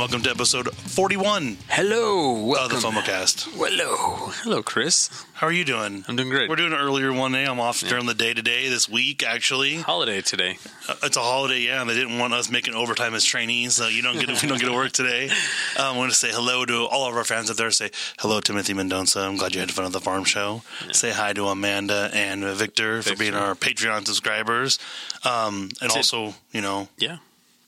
welcome to episode 41 Hello, of the. FOMOcast. Hello, hello, Chris. How are you doing? I'm doing great. We're doing an earlier one day. I'm off during the day today, this week, actually. Holiday today. Uh, It's a holiday, yeah, and they didn't want us making overtime as trainees, so you don't get we don't get to work today. Um, I want to say hello to all of our fans out there. Say hello, Timothy Mendoza. I'm glad you had fun at the farm show. Say hi to Amanda and Victor, for Victor. being our Patreon subscribers, um, and also, you know, Yeah.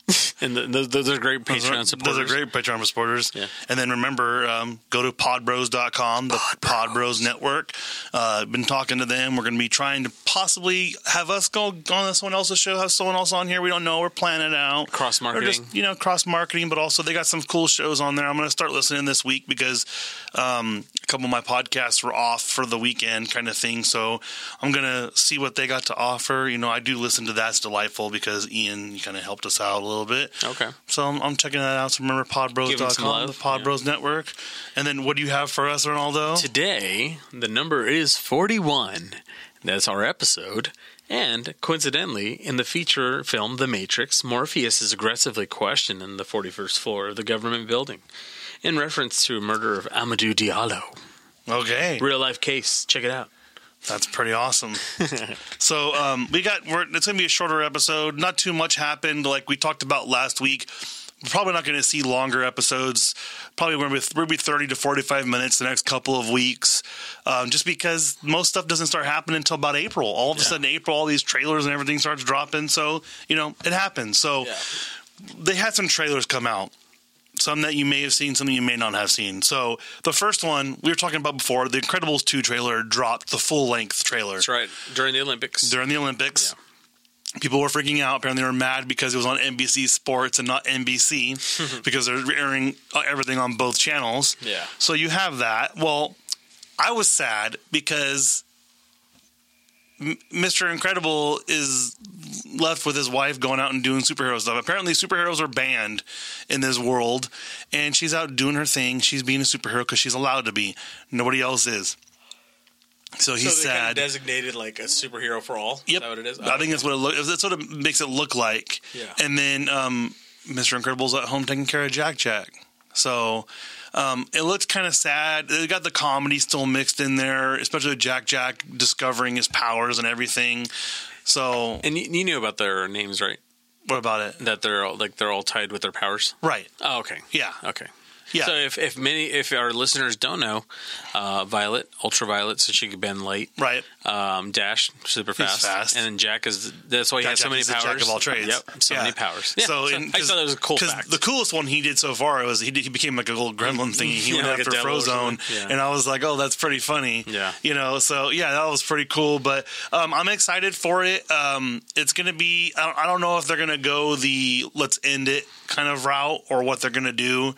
and the, those, those are great Those Patreon are, supporters. Those are great Patreon supporters. Yeah. And then remember, um, go to podbros.com, the Pod Bros Network. Uh, been talking to them. We're going to be trying to possibly have us go on someone else's show, have someone else on here. We don't know. We're planning it out. Cross marketing. just, you know, cross marketing, but also they got some cool shows on there. I'm going to start listening this week because um, a couple of my podcasts were off for the weekend kind of thing. So I'm going to see what they got to offer. You know, I do listen to That's Delightful because Ian kind of helped us out a little bit. Okay. So I'm, I'm checking that out. So remember podbros.com, the Pod yeah. Bros Network. And then what do you have for us, Ronaldo? Today, the number is 41. That's our episode. And coincidentally, in the feature film The Matrix, Morpheus is aggressively questioned in the 41st floor of the government building in reference to a murder of Amadou Diallo. Okay. Real life case. Check it out. That's pretty awesome. so um, we got we're, it's going to be a shorter episode. Not too much happened, like we talked about last week. We're probably not going to see longer episodes. Probably going to be we'll be thirty to forty five minutes the next couple of weeks, um, just because most stuff doesn't start happening until about April. All of a Yeah. sudden, April, all these trailers and everything starts dropping. So you know it happens. So they had some trailers come out. Some that you may have seen, some that you may not have seen. So the first one we were talking about before, the Incredibles 2 trailer dropped the full length trailer That's right. During the Olympics. during the Olympics. People were freaking out. Apparently, they were mad because it was on NBC Sports and not NBC because they're airing uh, everything on both channels. Yeah. So you have that. Well, I was sad because Mr. Incredible is left with his wife going out and doing superhero stuff. Apparently, superheroes are banned in this world, and she's out doing her thing. She's being a superhero because she's allowed to be. Nobody else is. So he's so they kind sad. of designated like a superhero for all. Yep. Is that what it is? I think that's what it look. That's what it makes it look like. Yeah. And then um, Mr. Incredible's at home taking care of Jack Jack. So um, it looks kind of sad. They got the comedy still mixed in there, especially Jack Jack discovering his powers and everything. So And you, you knew about their names, right? what about it? That they're all, like they're all tied with their powers. Right. Oh, okay. Yeah. Okay. Yeah. So if, if many if our listeners don't know, uh, Violet, ultraviolet, so she could bend light. Right. Um, Dash, super fast. fast. And then Jack is that's why he Jack has so Jack many powers. jack of all trades. Yep. So Yeah. many powers. Yeah. So, So, in- I thought that was a cool fact. the coolest one he did so far was he, did, he became like a little gremlin thingy. He Yeah, went like after Frozone. Yeah. and I was like, "Oh, that's pretty funny." Yeah. you know. So yeah, that was pretty cool. But um, I'm excited for it. Um, it's gonna be. I don't, I don't know if they're gonna go the let's end it kind of route or what they're gonna do.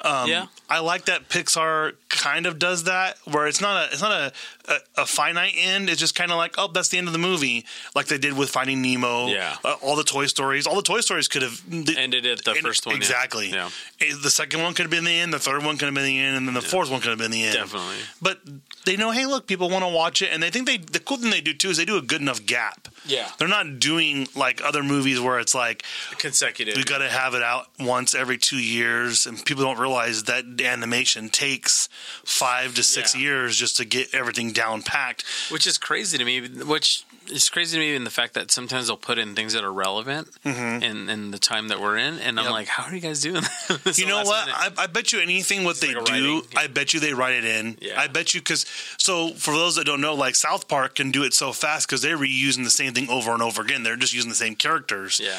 Um, Yeah. I like that Pixar kind of does that, where it's not a it's not a a, a finite end. It's just kind of like, oh, that's the end of the movie, like they did with Finding Nemo. Yeah. uh, all the Toy Stories, all the Toy Stories could have Ended at the and- first one. Exactly. Yeah. The second one could have been the end. The third one could have been the end, and then the fourth one could have been the end. Definitely. But they know, hey, look, people want to watch it, and they think they. The cool thing they do too is they do a good enough gap. Yeah. They're not doing like other movies where it's like Consecutive. we got to have it out once every two years, and people don't realize that animation takes five to six Yeah. years just to get everything down packed. which is crazy to me. Which is crazy to me in the fact that sometimes they'll put in things that are relevant mm-hmm. in, in the time that we're in, and I'm like, how are you guys doing that? You know what? I, I bet you anything what they like do, writing, yeah. I bet you they write it in. Yeah. I bet you because so for those that don't know, like South Park can do it so fast because they're reusing the same thing over and over again. They're just using the same characters. yeah.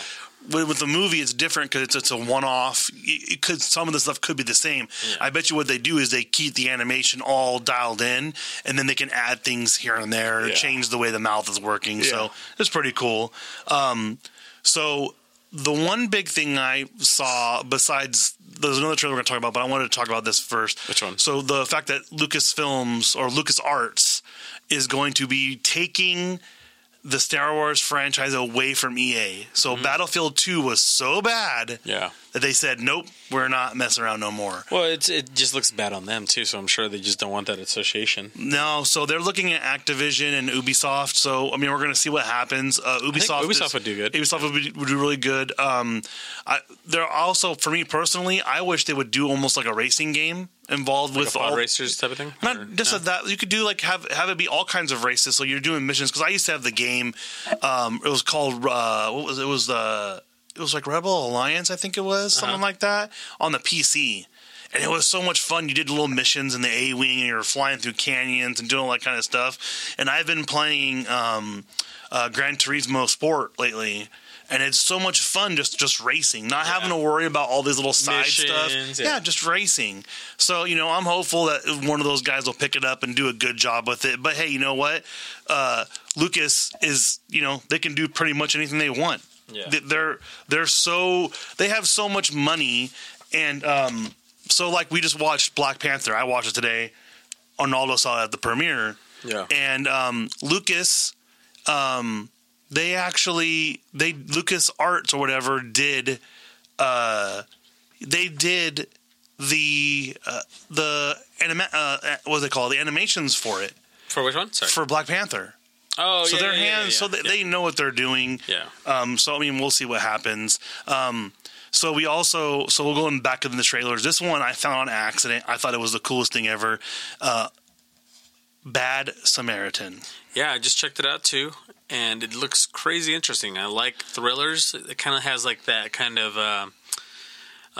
With, with the movie, it's different because it's, it's a one-off. It, it could some of the stuff could be the same. Yeah. I bet you what they do is they keep the animation all dialed in, and then they can add things here and there, Yeah. change the way the mouth is working. Yeah. So it's pretty cool. Um, so the one big thing I saw besides there's another trailer we're going to talk about, but I wanted to talk about this first. Which one? So the fact that Lucasfilms or Lucas Arts is going to be taking the Star Wars franchise away from EA. So Battlefield 2 was so bad Yeah. that they said, "Nope, we're not messing around no more." Well, it's it just looks bad on them too. So I'm sure they just don't want that association. No, so they're looking at Activision and Ubisoft. So I mean, we're going to see what happens. Uh, Ubisoft, Ubisoft is- would do good. Ubisoft would, be, would do really good. Um, I, they're also for me personally, I wish they would do almost like a racing game involved Like with all racers type of thing. Not Or- just no? that you could do like have have it be all kinds of races. So you're doing missions because I used to have the game. Um, it was called uh, what was it? it was the it was like Rebel Alliance, I think it was something Uh-huh. like that on the PC. And it was so much fun. You did little missions in the A wing, and you were flying through canyons and doing all that kind of stuff. And I've been playing um, uh, Gran Turismo Sport lately, and it's so much fun just just racing, not having to worry about all these little side stuff. Yeah, yeah. just racing. So, you know, I'm hopeful that one of those guys will pick it up and do a good job with it. But hey, you know what? Uh, Lucas is, you know, they can do pretty much anything they want. Yeah. They- They're they're so they have so much money and um so like we just watched Black Panther. I watched it today. Arnaldo saw it at the premiere Yeah. and um, Lucas, um, they actually they Lucas Arts or whatever did, uh, they did the uh, the anima- uh, what it called the animations for it For which one? Sorry. for Black Panther. oh, so yeah, their yeah, hands, yeah, so they, they know what they're doing. Yeah. Um, so I mean, we'll see what happens. Um, so we also, so we'll go in back in the trailers. This one I found on accident. I thought it was the coolest thing ever. Uh, Bad Samaritan. Yeah, I just checked it out too, and it looks crazy interesting. I like thrillers. It kind of has like that kind of uh,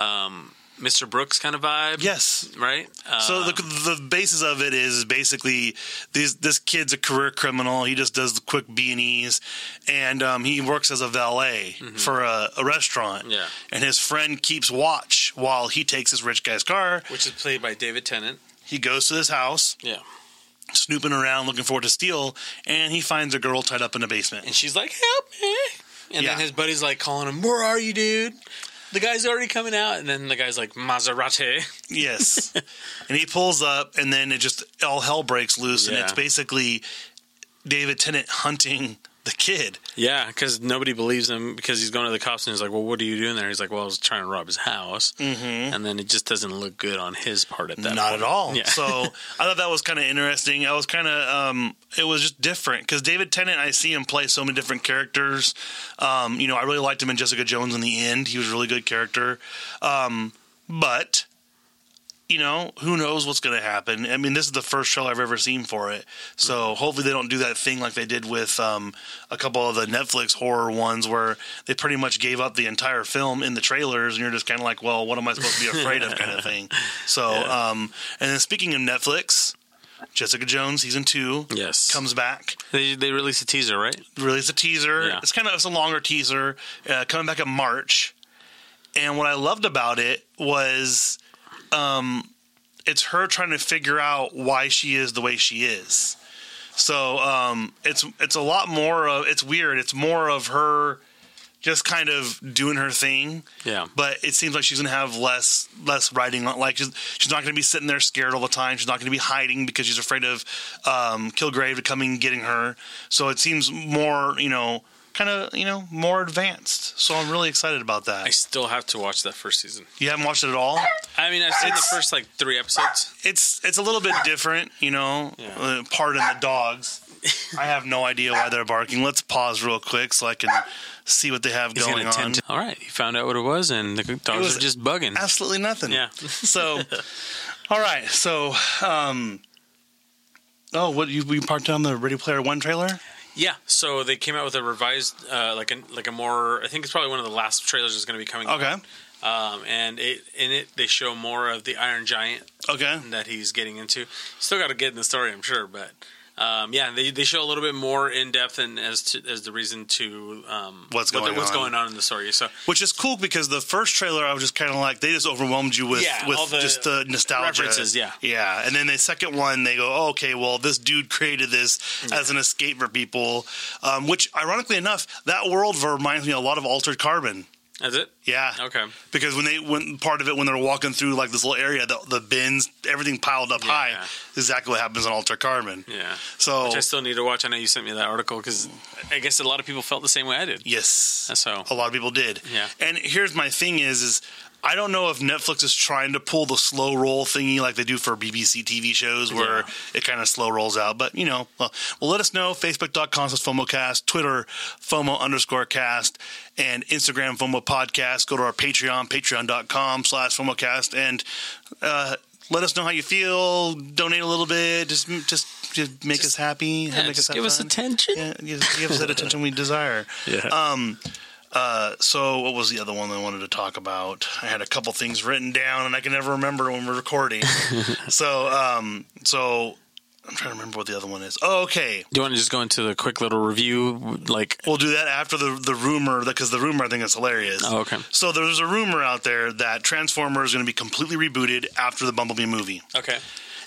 um, Mr. Brooks kind of vibe. Yes. Right. Uh, So the the basis of it is basically these this kid's a career criminal. He just does the quick B and E's, and um, he works as a valet for a, a restaurant. Mm-hmm. Yeah. and his friend keeps watch while he takes this rich guy's car. which is played by David Tennant. He goes to this house, Yeah. Snooping around looking for what to steal, and he finds a girl tied up in a basement. And she's like, "Help me!" And Yeah. then his buddy's like calling him, "Where are you, dude?" The guy's already coming out, and then the guy's like, "Maserati." Yes. and he pulls up, and then it just all hell breaks loose, and it's basically David Tennant hunting the kid. Yeah, because nobody believes him because he's going to the cops and he's like, "Well, what are you doing there?" He's like, "Well, I was trying to rob his house," mm-hmm. and then it just doesn't look good on his part at that. Not point. at all. Yeah. So I thought that was kind of interesting. I was kind of, um, it was just different because David Tennant, I see him play so many different characters. Um, you know, I really liked him in Jessica Jones in the end. He was a really good character. Um, but, you know, who knows what's going to happen? I mean, this is the first show I've ever seen for it. So hopefully they don't do that thing like they did with um, a couple of the Netflix horror ones where they pretty much gave up the entire film in the trailers and you're just kind of like, well, what am I supposed to be afraid of kind of thing. So, um, and then speaking of Netflix, Jessica Jones season two yes, comes back. They they released a teaser, right? Release a teaser. Yeah. It's kind of it's a longer teaser uh, coming back in March. And what I loved about it was, um, it's her trying to figure out why she is the way she is. So um, it's it's a lot more of it's weird. It's more of her just kind of doing her thing. Yeah. But it seems like she's gonna have less less writing. Like she's she's not gonna be sitting there scared all the time. She's not gonna be hiding because she's afraid of um, Kilgrave coming and getting her. So it seems more you know kind of you know more advanced. So I'm really excited about that. I still have to watch that first season. You haven't watched it at all. I mean, I've seen the first like three episodes. It's it's a little bit different, you know. Yeah. Uh, pardon the dogs. I have no idea why they're barking. Let's pause real quick so I can see what they have He's going on. All right, you found out what it was, and the dogs are just bugging. Absolutely nothing. Yeah. So, all right. So, um, oh, what you you parked on the Ready Player One trailer? Yeah, so they came out with a revised, uh, like a like a more. I think it's probably one of the last trailers that's going to be coming. Okay. out. Um, and it in it they show more of the Iron Giant Okay. that he's getting into. Still got to get in the story, I'm sure, but um, yeah, they, they show a little bit more in depth and as to as the reason to um, What's what the- going what's on. going on in the story. So Which is cool because the first trailer I was just kind of like they just overwhelmed you with Yeah, with the just the nostalgia references, yeah. yeah. And then the second one they go, oh, okay, well this dude created this as an escape for people, um, which ironically enough that world reminds me a lot of Altered Carbon. Is it? Yeah. Okay. Because when they when part of it when they're walking through like this little area, the, the bins, everything piled up Yeah. high, exactly what happens on Alter Carbon. Yeah. So Which I still need to watch. I know you sent me that article because I guess a lot of people felt the same way I did. yes, So a lot of people did. Yeah. And here's my thing is is I don't know if Netflix is trying to pull the slow roll thingy like they do for BBC TV shows where Yeah. it kind of slow rolls out. But, you know, well, well let us know. Facebook.com slash FOMOcast, Twitter, FOMO underscore cast, and Instagram, FOMO podcast. Go to our Patreon, patreon.com slash FOMOcast, and uh, let us know how you feel. Donate a little bit. Just just, just make us happy. Yeah, make just have give us fun. attention. Yeah, give give us that attention we desire. Yeah. Um, uh, so what was the other one I wanted to talk about? I had a couple things written down, and I can never remember when we're recording. so, um, so I'm trying to remember what the other one is. Oh, okay. Do you want to just go into the quick little review? Like, We'll do that after the the rumor because the rumor I think is hilarious. oh, okay. So there's a rumor out there that Transformers is going to be completely rebooted after the Bumblebee movie. Okay.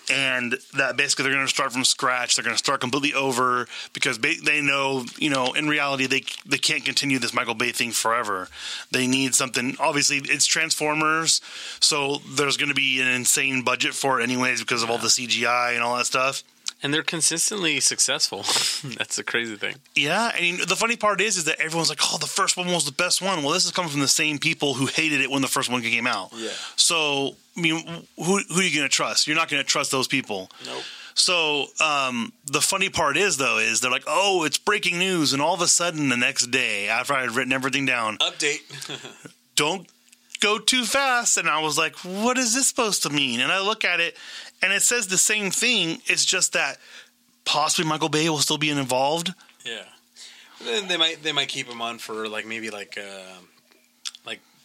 And that basically they're going to start from scratch. They're going to start completely over because ba- they know, you know, in reality they they can't continue this Michael Bay thing forever. They need something. Obviously, it's Transformers, so there's going to be an insane budget for it anyways because of all the CGI and all that stuff. And they're consistently successful. That's the crazy thing. Yeah, and the funny part is, is that everyone's like, "Oh, the first one was the best one." Well, this is coming from the same people who hated it when the first one came out. Yeah. So, I mean, who who are you going to trust? You're not going to trust those people. Nope. So um, the funny part is, though, is they're like, "Oh, it's breaking news," and all of a sudden, the next day, after I had written everything down, Update. don't go too fast. And I was like, "What is this supposed to mean?" And I look at it, and it says the same thing. It's just that possibly Michael Bay will still be involved. yeah. Then they might they might keep him on for like maybe like uh, like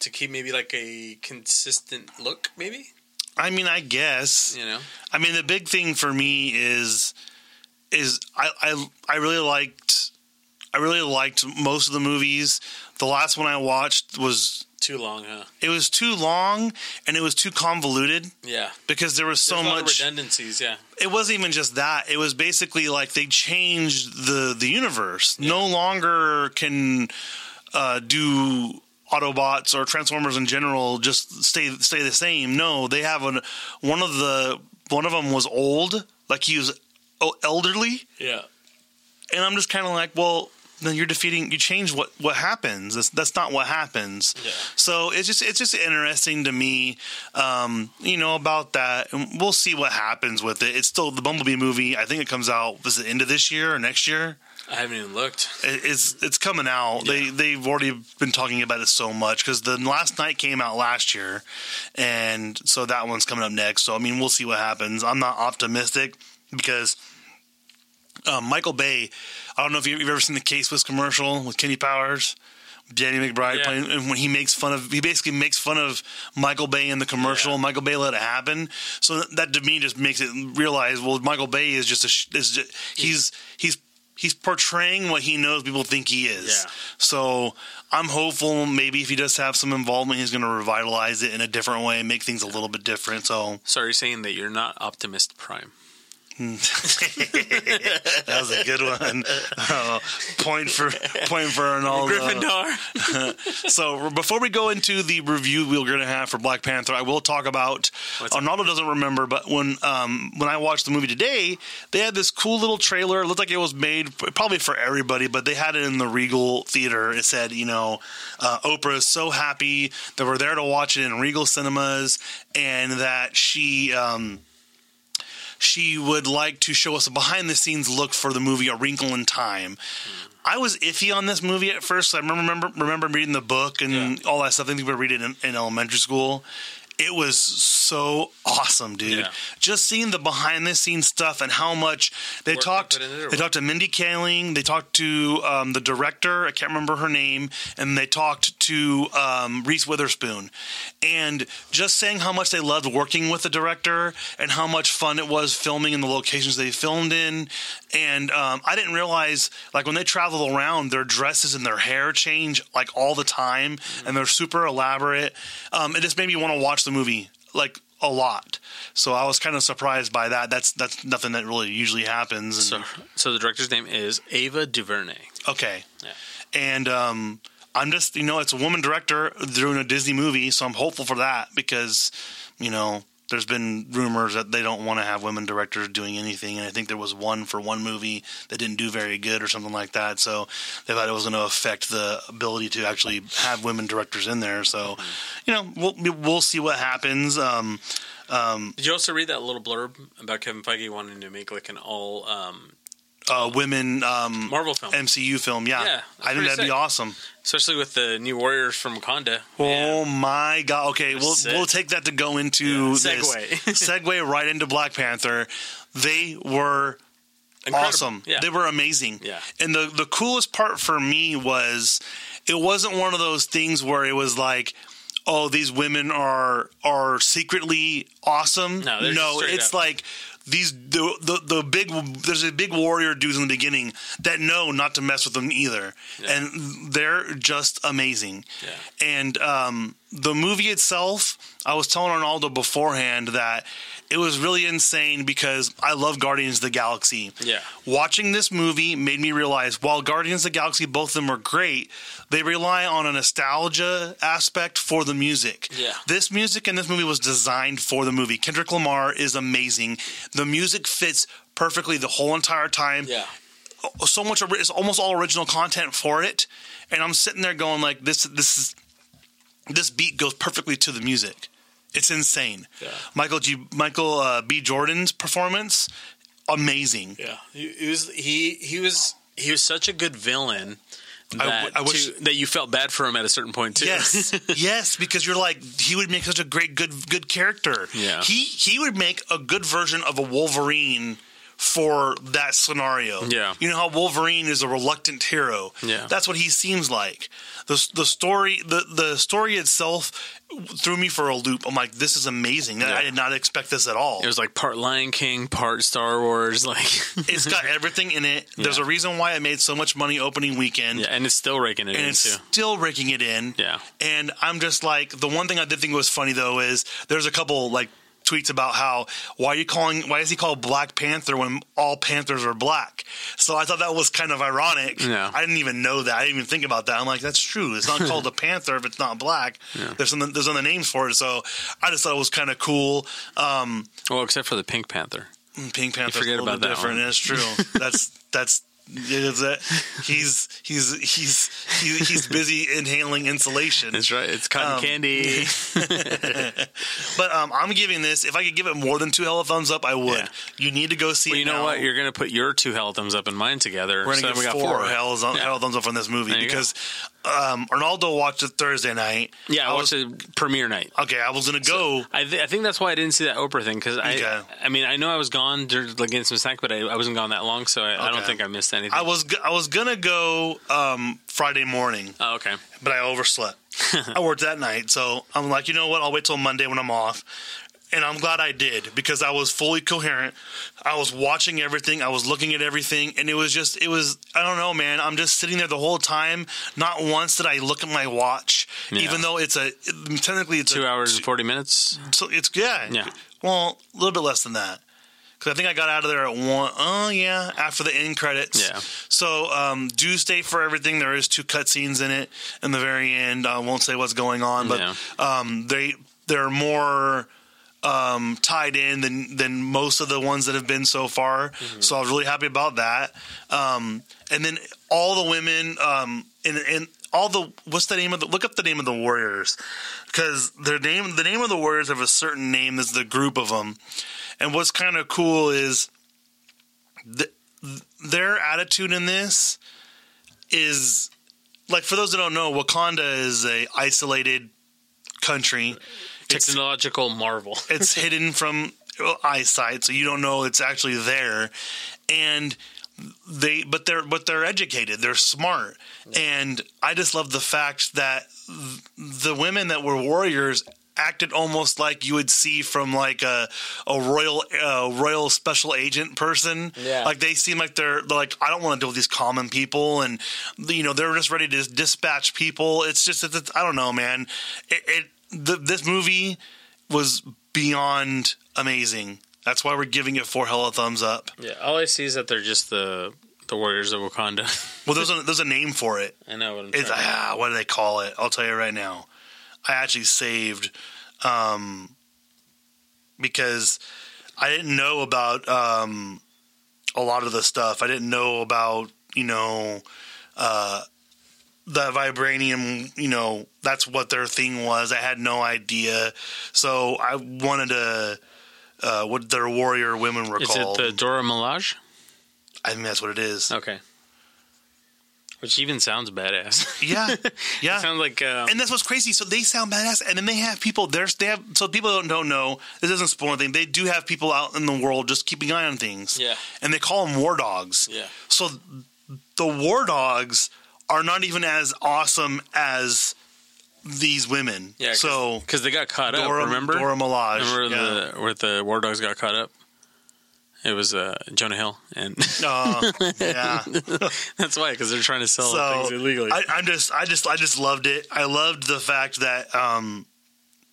to keep maybe like a consistent look maybe? I mean, I guess. you know? I mean, the big thing for me is is I I, I really liked I really liked most of the movies. The last one I watched was too long huh? It was too long and it was too convoluted. Yeah. Because there was so a lot of much redundancies yeah. It wasn't even just that. It was basically like they changed the the universe. No longer can uh, do autobots or transformers in general just stay stay the same. No they have an one of the one of them was old like he was elderly. Yeah. And i'm just kind of like well then you're defeating you change what what happens. That's, that's not what happens. Yeah. so it's just it's just interesting to me um you know about that. And we'll see what happens with it. It's still the bumblebee movie. I think it comes out was it end of this year or next year I haven't even looked it's it's coming out they they've already been talking about it so much because the last night came out last year and so that one's coming up next so i mean we'll see what happens i'm not optimistic because um, Michael Bay. I don't know if you- you've ever seen the K Swiss commercial with Kenny Powers, Danny McBride Yeah. playing, and when he makes fun of, he basically makes fun of Michael Bay in the commercial. Yeah. Michael Bay let it happen. So that to me just makes it realize, well, Michael Bay is just a, is just, he's he's he's portraying what he knows people think he is. Yeah. So I'm hopeful maybe if he does have some involvement, he's going to revitalize it in a different way, and make things a little bit different. So so are you saying that you're not optimist prime that was a good one. Uh, point for point for Arnaldo. Gryffindor So before we go into the review we're going to have for Black Panther, I will talk about. What's? Arnaldo doesn't remember, but when um, when I watched the movie today, they had this cool little trailer. It looked like it was made probably for everybody, but they had it in the Regal Theater. It said, you know, uh, Oprah is so happy that we're there to watch it in Regal Cinemas, and that she. Um, she would like to show us a behind the scenes look for the movie A Wrinkle in Time. I was iffy on this movie at first. I remember remember reading the book and Yeah. all that stuff. I think we read it in, in elementary school. It was so awesome, dude. Yeah. Just seeing the behind the scenes stuff and how much they Work talked. They talked to Mindy Kaling. They talked to um, the director. I can't remember her name. And they talked to um, Reese Witherspoon. And just saying how much they loved working with the director and how much fun it was filming in the locations they filmed in. And um, I didn't realize, like, when they travel around, their dresses and their hair change like all the time, and they're super elaborate. Um, it just made me want to watch the movie like a lot. So I was kind of surprised by that. That's that's nothing that really usually happens. And, so so the director's name is Ava DuVernay Okay. Yeah. And um, I'm just you know it's a woman director doing a Disney movie, so I'm hopeful for that because you know there's been rumors that they don't want to have women directors doing anything, and I think there was one for one movie that didn't do very good or something like that. So they thought it was going to affect the ability to actually have women directors in there. So you know we'll we'll see what happens. Um, Did you also read that little blurb about Kevin Feige wanting to make like an all um, uh, women um, Marvel film, MCU film, yeah, Yeah, I think that'd be awesome. especially with the new Warriors from Wakanda? Oh my god! Okay, we'll sick. we'll take that to go into Yeah, segue. segue right into Black Panther. They were Incredible. awesome. Yeah. They were amazing. Yeah. And the the coolest part for me was it wasn't one of those things where it was like oh these women are are secretly awesome. No, no, it's up. like these the, the the big there's a big warrior dudes in the beginning that know not to mess with them either, and they're just amazing. Yeah. And um, the movie itself, I was telling Arnaldo beforehand that it was really insane because I love Guardians of the Galaxy. Yeah. Watching this movie made me realize while Guardians of the Galaxy, both of them are great, they rely on a nostalgia aspect for the music. Yeah. This music in this movie was designed for the movie. Kendrick Lamar is amazing. The music fits perfectly the whole entire time Yeah. so much it's almost all original content for it and i'm sitting there going like this this is this beat goes perfectly to the music it's insane Yeah. michael g michael uh, b jordan's performance amazing Yeah, he, he was he he was he was such a good villain I that I wish- to- that you felt bad for him at a certain point too. yes yes because you're like he would make such a great good good character Yeah. he he would make a good version of a wolverine for that scenario Yeah. you know how wolverine is a reluctant hero Yeah. that's what he seems like the the story the the story itself threw me for a loop i'm like this is amazing i did not expect this at all It was like part Lion King, part Star Wars, like it's got everything in it there's a reason why it made so much money opening weekend yeah, and it's still raking it and in it's too. still raking it in. Yeah. And I'm just like, the one thing I did think was funny though is there's a couple like tweets about how why are you calling why is he called Black Panther when all Panthers are black? So I thought that was kind of ironic. Yeah. I didn't even know that. I didn't even think about that. I'm like, that's true. It's not called a panther if it's not black. There's some there's other names for it. So I just thought it was kind of cool. Um, Well, except for the Pink Panther. Pink Panther. forget about that different. one. That's true. that's that's is that he's he's he's he's busy inhaling insulation. That's right. It's cotton Um, candy. But um, I'm giving this. If I could give it more than two hella thumbs up, I would. Yeah. You need to go see. well, it you know now. what? You're gonna put your two hell thumbs up and mine together. We're gonna then get we got four, four. hell, Yeah. thumbs up on this movie There because um, Arnaldo watched it Thursday night. Yeah, I was watched it premiere night. okay. I was gonna go. I, th- I think that's why I didn't see that Oprah thing because I Okay. I mean I know I was gone during, like getting some snack, but I, I wasn't gone that long, so I, I don't think I missed anything. I was g- I was gonna go um, Friday morning, oh, okay. but I overslept. I worked that night, so I'm like, you know what? I'll wait till Monday when I'm off. And I'm glad I did because I was fully coherent. I was watching everything. I was looking at everything, and it was just, it was, I don't know, man. I'm just sitting there the whole time. Not once did I look at my watch, Yeah. even though it's a technically it's Two a, hours and forty minutes. So it's yeah, Yeah. Well, a little bit less than that because I think I got out of there at one. Oh yeah, after the end credits. Yeah. So um, do stay for everything. There is two cutscenes in it in the very end. I won't say what's going on, but Yeah. um, they they're more um, tied in than than most of the ones that have been so far. Mm-hmm. So I was really happy about that. Um, and then all the women um, and and all the what's the name of the look up the name of the warriors because their name the name of the warriors have a certain name. There's the group of them, and what's kind of cool is th- their attitude in this is like for those that don't know, Wakanda is a isolated country. It's Technological marvel. it's hidden from eyesight, so you don't know it's actually there. And they, but they're but they're educated, they're smart, and I just love the fact that the women that were warriors acted almost like you would see from like a a royal uh, royal special agent person. Yeah. Like they seem like they're, they're like I don't want to deal with these common people, and you know they're just ready to dispatch people. It's just it's, it's- I don't know, man. It, it the, this movie was beyond amazing. That's why we're giving it four hella thumbs up. Yeah, all I see is that they're just the The Warriors of Wakanda. Well, there's a there's a name for it. I know what I'm It's trying ah, what do they call it? I'll tell you right now. I actually saved um, because I didn't know about um, a lot of the stuff. I didn't know about you know uh, the vibranium. You know that's what their thing was. I had no idea, so I wanted to. Uh, what their warrior women were Is called? Is it the Dora Milaje? I think that's what it is. Okay. Which even sounds badass. Yeah, yeah. sounds like um, and that's what's crazy. So they sound badass, and then they have people. There's they have so people don't, don't know. This doesn't spoil anything. They do have people out in the world just keeping an eye on things. Yeah. and they call them war dogs. Yeah. So the war dogs are not even as awesome as these women. yeah. So because they got caught Dora, up. Remember? Dora Milaje. Remember yeah. the where the War Dogs got caught up? It was uh, Jonah Hill, and Uh, yeah. that's why because they're trying to sell so things illegally. I, I'm just, I just, I just loved it. I loved the fact that, um,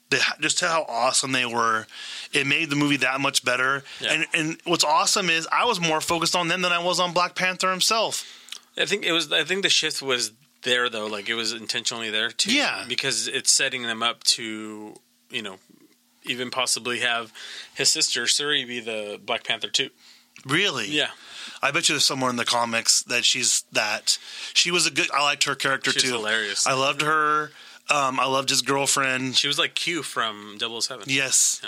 the, just how awesome they were. It made the movie that much better. Yeah. And and what's awesome is I was more focused on them than I was on Black Panther himself. I think it was. I think the shift was there though. Like it was intentionally there too. Yeah. because it's setting them up to you know even possibly have his sister Shuri be the Black Panther too. Really? Yeah, I bet you there's somewhere in the comics that she's that. She was a good. I liked her character She's too. hilarious. I loved her. Um, I loved his girlfriend. she was like Q from 007. Yes.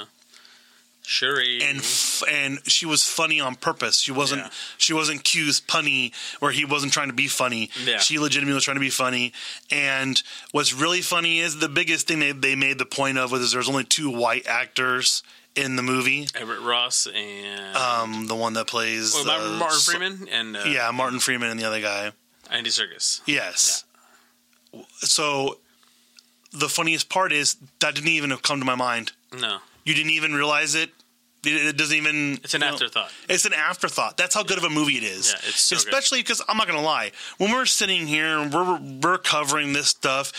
Shuri and f- and she was funny on purpose. She wasn't Yeah. she wasn't Q's punny where he wasn't trying to be funny. Yeah. She legitimately was trying to be funny. And what's really funny is the biggest thing they, they made the point of was there's only two white actors in the movie. Everett Ross and Um, the one that plays well, uh, Martin Freeman and uh, yeah, Martin Freeman and the other guy. Andy Serkis. Yes. So the funniest part is that didn't even have come to my mind. No, You didn't even realize it. It, it doesn't even. it's an you know, afterthought. It's an afterthought. That's how good of a movie it is. Yeah, it's so especially because I'm not gonna lie. When we're sitting here and we're we're covering this stuff,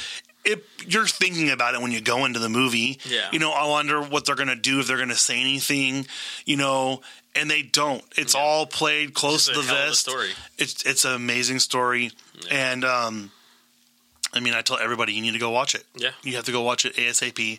it, you're thinking about it when you go into the movie. Yeah. You know, I wonder what they're gonna do if they're gonna say anything. You know, and they don't. It's Yeah. all played close to the hell of a vest. story. It's it's an amazing story, Yeah. and um, I mean, I tell everybody you need to go watch it. Yeah. You have to go watch it ASAP.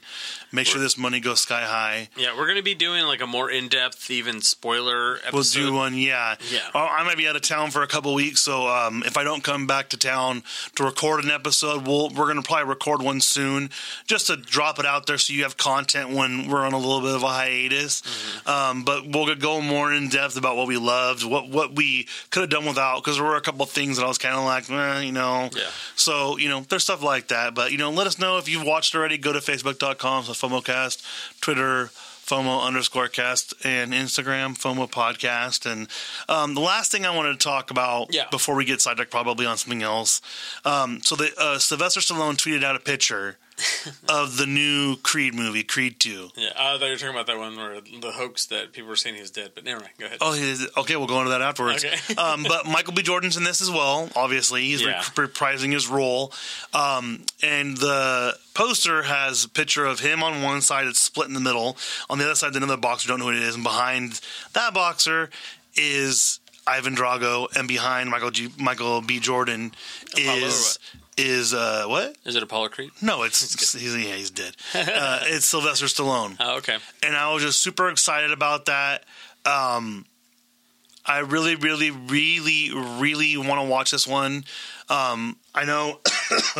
Make sure this money goes sky high. Yeah, we're gonna be doing like a more in depth, even spoiler episode. We'll do one, yeah. Yeah. Oh, I might be out of town for a couple weeks, so um, if I don't come back to town to record an episode, we'll we're gonna probably record one soon, just to drop it out there so you have content when we're on a little bit of a hiatus. Mm-hmm. Um, but we'll go more in depth about what we loved, what what we could have done without, because there were a couple things that I was kind of like, eh, you know. Yeah. So you know, there's stuff like that, but you know, let us know if you've watched already. Go to facebook.com slash FOMOcast, Twitter. FOMO underscore cast and Instagram FOMO podcast. And um, the last thing I wanted to talk about Yeah. before we get sidetracked, probably on something else. Um, so the uh, Sylvester Stallone tweeted out a picture of the new Creed movie, Creed Two. Yeah, I thought you were talking about that one where the hoax that people were saying he was dead, but never mind. Go ahead. Oh, he is- okay. We'll go into that afterwards. Okay. um, but Michael B. Jordan's in this as well. Obviously, he's Yeah. reprising his role. Um, and the poster has a picture of him on one side. It's split in the middle. On the other side, another boxer. Don't know who it is. And behind that boxer is Ivan Drago, and behind Michael G. Michael B. Jordan is is uh, what? Is it Apollo Creed? No, it's he's, yeah, he's dead. Uh, it's Sylvester Stallone Oh, okay. and I was just super excited about that. Um, I really, really, really, really want to watch this one. Um, I know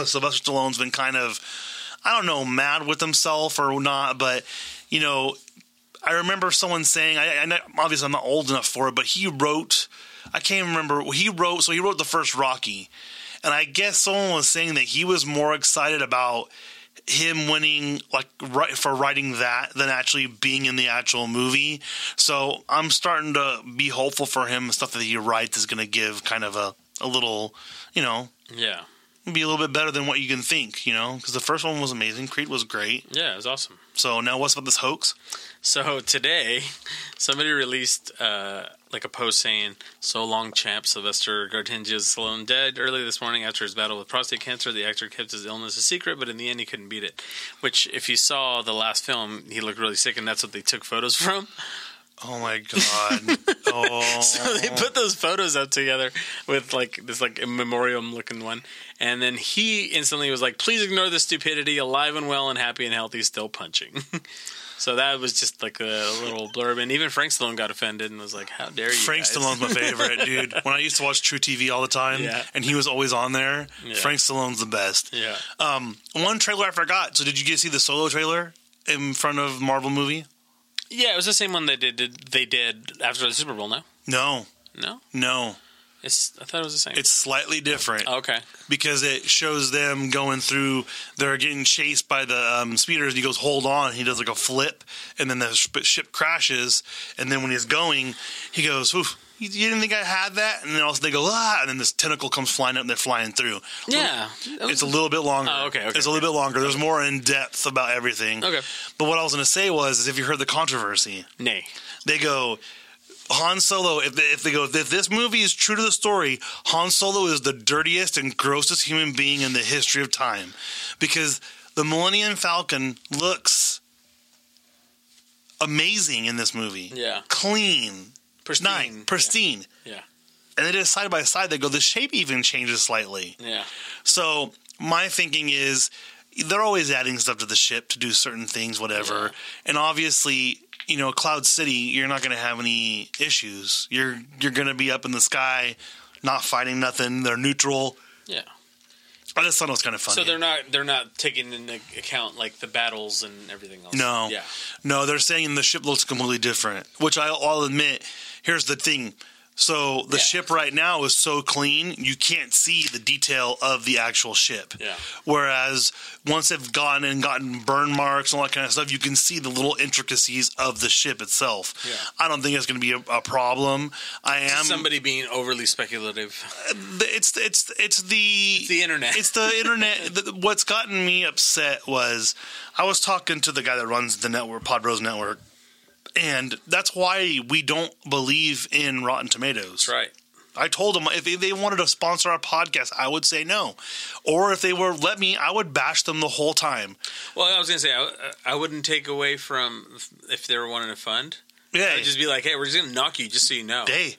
Sylvester Stallone's been kind of, I don't know, mad with himself or not, but you know, I remember someone saying, I, I obviously I'm not old enough for it, but he wrote, I can't remember, he wrote, so he wrote the first Rocky, and I guess someone was saying that he was more excited about him winning like right for writing that than actually being in the actual movie. So I'm starting to be hopeful for him. Stuff that he writes is going to give kind of a a little, you know, Yeah. Be a little bit better than what you can think. You know, because the first one was amazing. Creed was great. Yeah, it was awesome. So now what's about this hoax? So today, somebody released uh, like a post saying, "So long, champ." Sylvester Gardenzio's Stallone dead early this morning after his battle with prostate cancer. The actor kept his illness a secret, but in the end, he couldn't beat it. Which, if you saw the last film, he looked really sick, and that's what they took photos from. Oh my god. Oh. So they put those photos up together with like this like a memoriam looking one, and then he instantly was like, "Please ignore the stupidity. Alive and well and happy and healthy, still punching." so that was just like a little blurb, and even Frank Stallone got offended and was like, "How dare you?" Frank guys?" Stallone's my favorite, dude. When I used to watch truTV all the time, Yeah. and he was always on there, Yeah. Frank Stallone's the best. Yeah. Um, one trailer I forgot. So did you get to see the solo trailer in front of Marvel movie? Yeah, it was the same one they did. did they did after the Super Bowl. No, No, no, no. it's. I thought it was the same. It's slightly different okay. because it shows them going through. They're getting chased by the um, speeders. And he goes, "Hold on!" He does like a flip, and then the sh- ship crashes. And then when he's going, he goes, Oof, "You you didn't think I had that?" And then also they go, "Ah!" And then this tentacle comes flying up, and they're flying through. Yeah, It's a little bit longer. Oh, okay, okay, it's a little bit longer. There's more in depth about everything. Okay. But what I was going to say was, is if you heard the controversy, nay. they go Han Solo. If they, if they go, if this movie is true to the story, Han Solo is the dirtiest and grossest human being in the history of time, because the Millennium Falcon looks amazing in this movie. Yeah. clean, Pristine. nice, pristine. Yeah. And they did side by side. They go, the shape even changes slightly. Yeah. So my thinking is they're always adding stuff to the ship to do certain things, whatever. Yeah. And obviously, you know, Cloud City, you're not going to have any issues. You're you're going to be up in the sky, not fighting nothing. They're neutral. Yeah. I just thought it was kind of funny. So they're not they're not taking into account like the battles and everything else. No. Yeah. No, they're saying the ship looks completely different, which I, I'll admit. Here's the thing. So the Yeah. ship right now is so clean, you can't see the detail of the actual ship. Yeah. Whereas once they've gone and gotten burn marks and all that kind of stuff, you can see the little intricacies of the ship itself. Yeah. I don't think it's going to be a, a problem. I am. Somebody being overly speculative. Uh, it's it's it's the the internet. It's the internet. The- What's gotten me upset was I was talking to the guy that runs the network, Pod Bros Network, and that's why we don't believe in Rotten Tomatoes. That's right. I told them if they wanted to sponsor our podcast, I would say no, or if they were let me, I would bash them the whole time. Well, I was gonna say I, I wouldn't take away from if they were wanting to fund. Yeah, I'd just be like, hey, we're just gonna knock you just so you know. hey,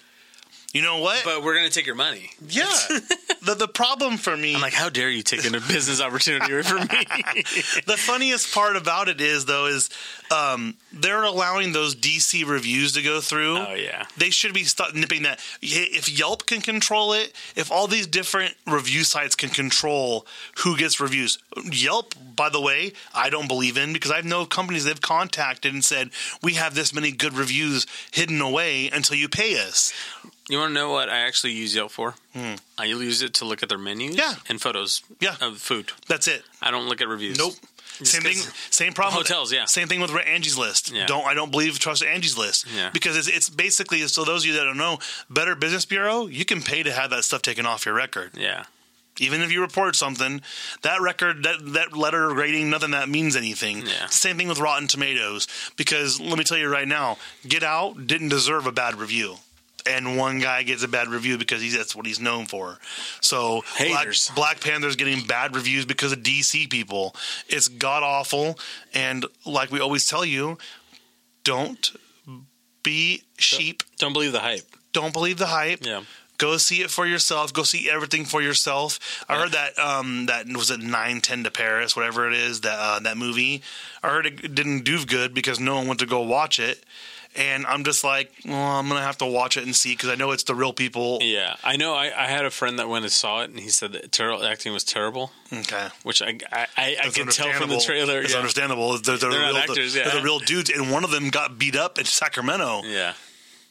you know what? But we're gonna take your money. yeah, the the problem for me, I'm like, how dare you take in a business opportunity away from me? the funniest part about it is though is um, they're allowing those DC reviews to go through. oh yeah. They should be stop nipping that. If Yelp can control it, if all these different review sites can control who gets reviews, Yelp, by the way, I don't believe in because I have know companies they've contacted and said we have this many good reviews hidden away until you pay us. You want to know what I actually use Yelp for? I use it to look at their menus Hmm. Yeah. and photos Yeah. of food. That's it. I don't look at reviews. Nope. Just Same thing. Same problem. with- Hotels, yeah. Same thing with Angie's List. Yeah. Don't I don't believe trust Angie's List. Yeah. Because it's, it's basically so those of you that don't know, Better Business Bureau, you can pay to have that stuff taken off your record. Yeah. Even if you report something, that record, that that letter rating, nothing that means anything. Yeah. Same thing with Rotten Tomatoes. Because let me tell you right now, Get Out didn't deserve a bad review. And one guy gets a bad review because he's that's what he's known for. So Black. Black Panther's getting bad reviews because of DC people. It's god awful. And like we always tell you, don't be sheep. Don't believe the hype. Don't believe the hype. Yeah. Go see it for yourself. Go see everything for yourself. I Yeah. heard that um that was it nine ten to Paris, whatever it is that uh, that movie. I heard it didn't do good because no one went to go watch it, and I'm just like, well, I'm gonna have to watch it and see because I know it's the real people. Yeah. I know I, I had a friend that went and saw it and he said that ter- acting was terrible, Okay, which I I, I, I can tell from the trailer. It's yeah. understandable. They're, they're, They're not real, actors, they're the real dudes, and one of them got beat up in Sacramento. Yeah.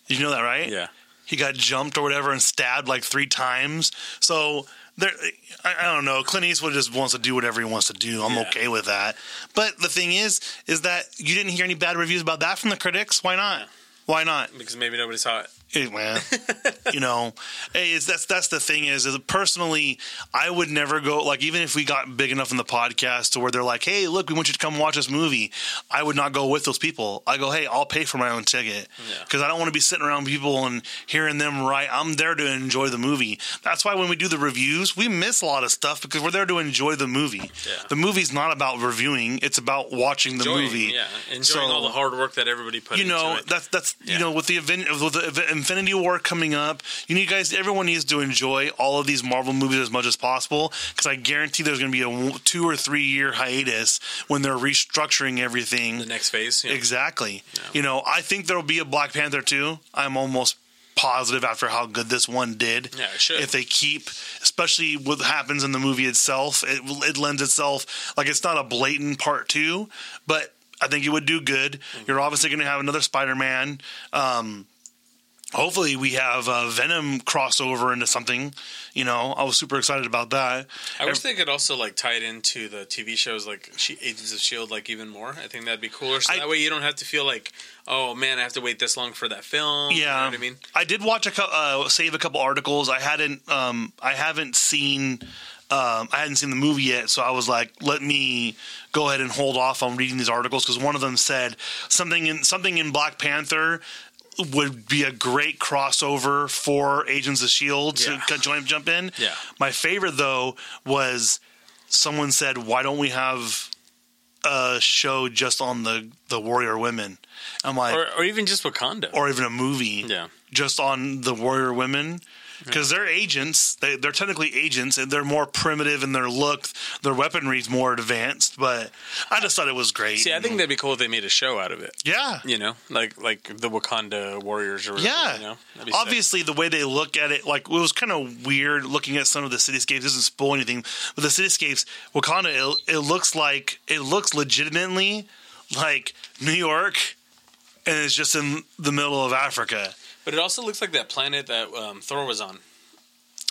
You know that, right? Yeah. He got jumped or whatever and stabbed like three times. So there, I, I don't know. Clint Eastwood just wants to do whatever he wants to do. I'm Yeah. okay with that. But the thing is, is that you didn't hear any bad reviews about that from the critics. Why not? Why not? Because maybe nobody saw it. Man, you know, hey, it's, that's that's the thing is, is personally, I would never go like even if we got big enough in the podcast to where they're like, hey, look, we want you to come watch this movie. I would not go with those people. I go, hey, I'll pay for my own ticket Yeah. because I don't want to be sitting around people and hearing them right. I'm there to enjoy the movie. That's why when we do the reviews, we miss a lot of stuff because we're there to enjoy the movie. Yeah. The movie's not about reviewing; it's about watching the Enjoying, movie. yeah, enjoying So- all the hard work that everybody put you into know it. that's that's Yeah. you know with the event with the event- Infinity War coming up, you need guys. Everyone needs to enjoy all of these Marvel movies as much as possible because I guarantee there's going to be a two or three year hiatus when they're restructuring everything. the next phase. Yeah. Exactly. You know, I think there'll be a Black Panther too. I'm almost positive after how good this one did. Yeah, it should. If they keep, especially what happens in the movie itself, it it lends itself like it's not a blatant part two, but I think it would do good. Mm-hmm. You're obviously going to have another Spider-Man. Um, hopefully, we have uh, Venom crossover into something. You know, I was super excited about that. I wish they could also like tie it into the TV shows like She- Agents of Shield like even more. I think that'd be cooler. So I- that way you don't have to feel like, oh man, I have to wait this long for that film. you know Yeah, what I mean. I did watch a cou- uh, save a couple articles. I hadn't um, I haven't seen um, I hadn't seen the movie yet, so I was like, let me go ahead and hold off on reading these articles because one of them said something in something in Black Panther would be a great crossover for Agents of Shield Yeah. to jump jump in. Yeah. My favorite though was someone said, why don't we have a show just on the the warrior women? I'm like, Or, or even just Wakanda. or even a movie yeah. just on the warrior women because they're agents. They, they're technically agents and they're more primitive in their look. Their weaponry's more advanced but i just thought it was great. See, I think that'd be cool if they made a show out of it. yeah. You know, like like the Wakanda Warriors or whatever, yeah. You know, That'd sick. obviously the way they look at it like it was kind of weird looking at some of the cityscapes. Doesn't spoil anything but the cityscapes wakanda it, it looks like it looks legitimately like new york and it's just in the middle of africa But it also looks like that planet that um, Thor was on.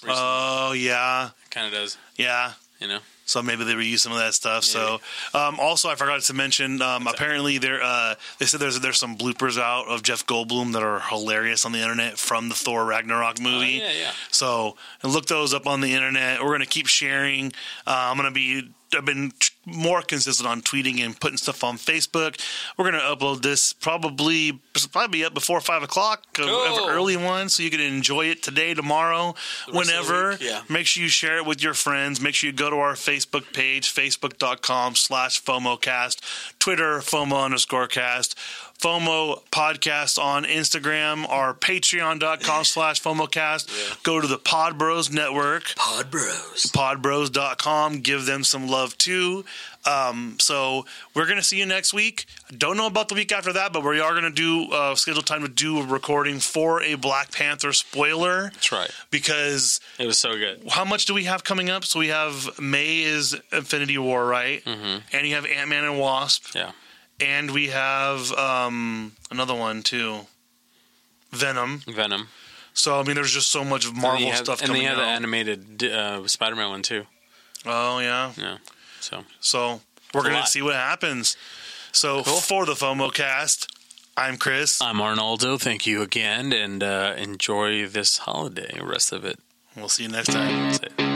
recently. oh yeah kind of does. yeah You know. So maybe they reuse some of that stuff. So um, also, I forgot to mention. Um, apparently, there uh, they said there's there's some bloopers out of Jeff Goldblum that are hilarious on the internet from the Thor Ragnarok movie. Oh, yeah, yeah. So look those up on the internet. We're gonna keep sharing. Uh, I'm gonna be. I've been more consistent on tweeting and putting stuff on Facebook. We're gonna upload this probably probably be up before five o'clock of Cool. early one, so you can enjoy it today, tomorrow, rest of the whenever. yeah. Make sure you share it with your friends. Make sure you go to our Facebook page, facebook.com slash FOMOcast, Twitter, FOMO underscore cast, FOMO podcast on Instagram, our patreon.com slash FOMOcast. Go to the Pod Bros Network, Pod Bros. podbros.com. Give them some love too. Um, so we're going to see you next week. Don't know about the week after that, but we are going to do uh, schedule time to do a recording for a Black Panther spoiler That's right. because It was so good. how much do we have coming up? So we have May is Infinity War, right? Mm-hmm. And you have Ant Man and Wasp, Yeah. And we have um, another one too, Venom. Venom. So I mean, there's just so much And Marvel you have- stuff and coming they have out. the animated uh, Spider-Man one too. oh yeah, Yeah. So so we're gonna lot. see what happens. So for the FOMO cast, I'm Chris. I'm Arnaldo. Thank you again, and uh, enjoy this holiday. Rest of it. We'll see you next time.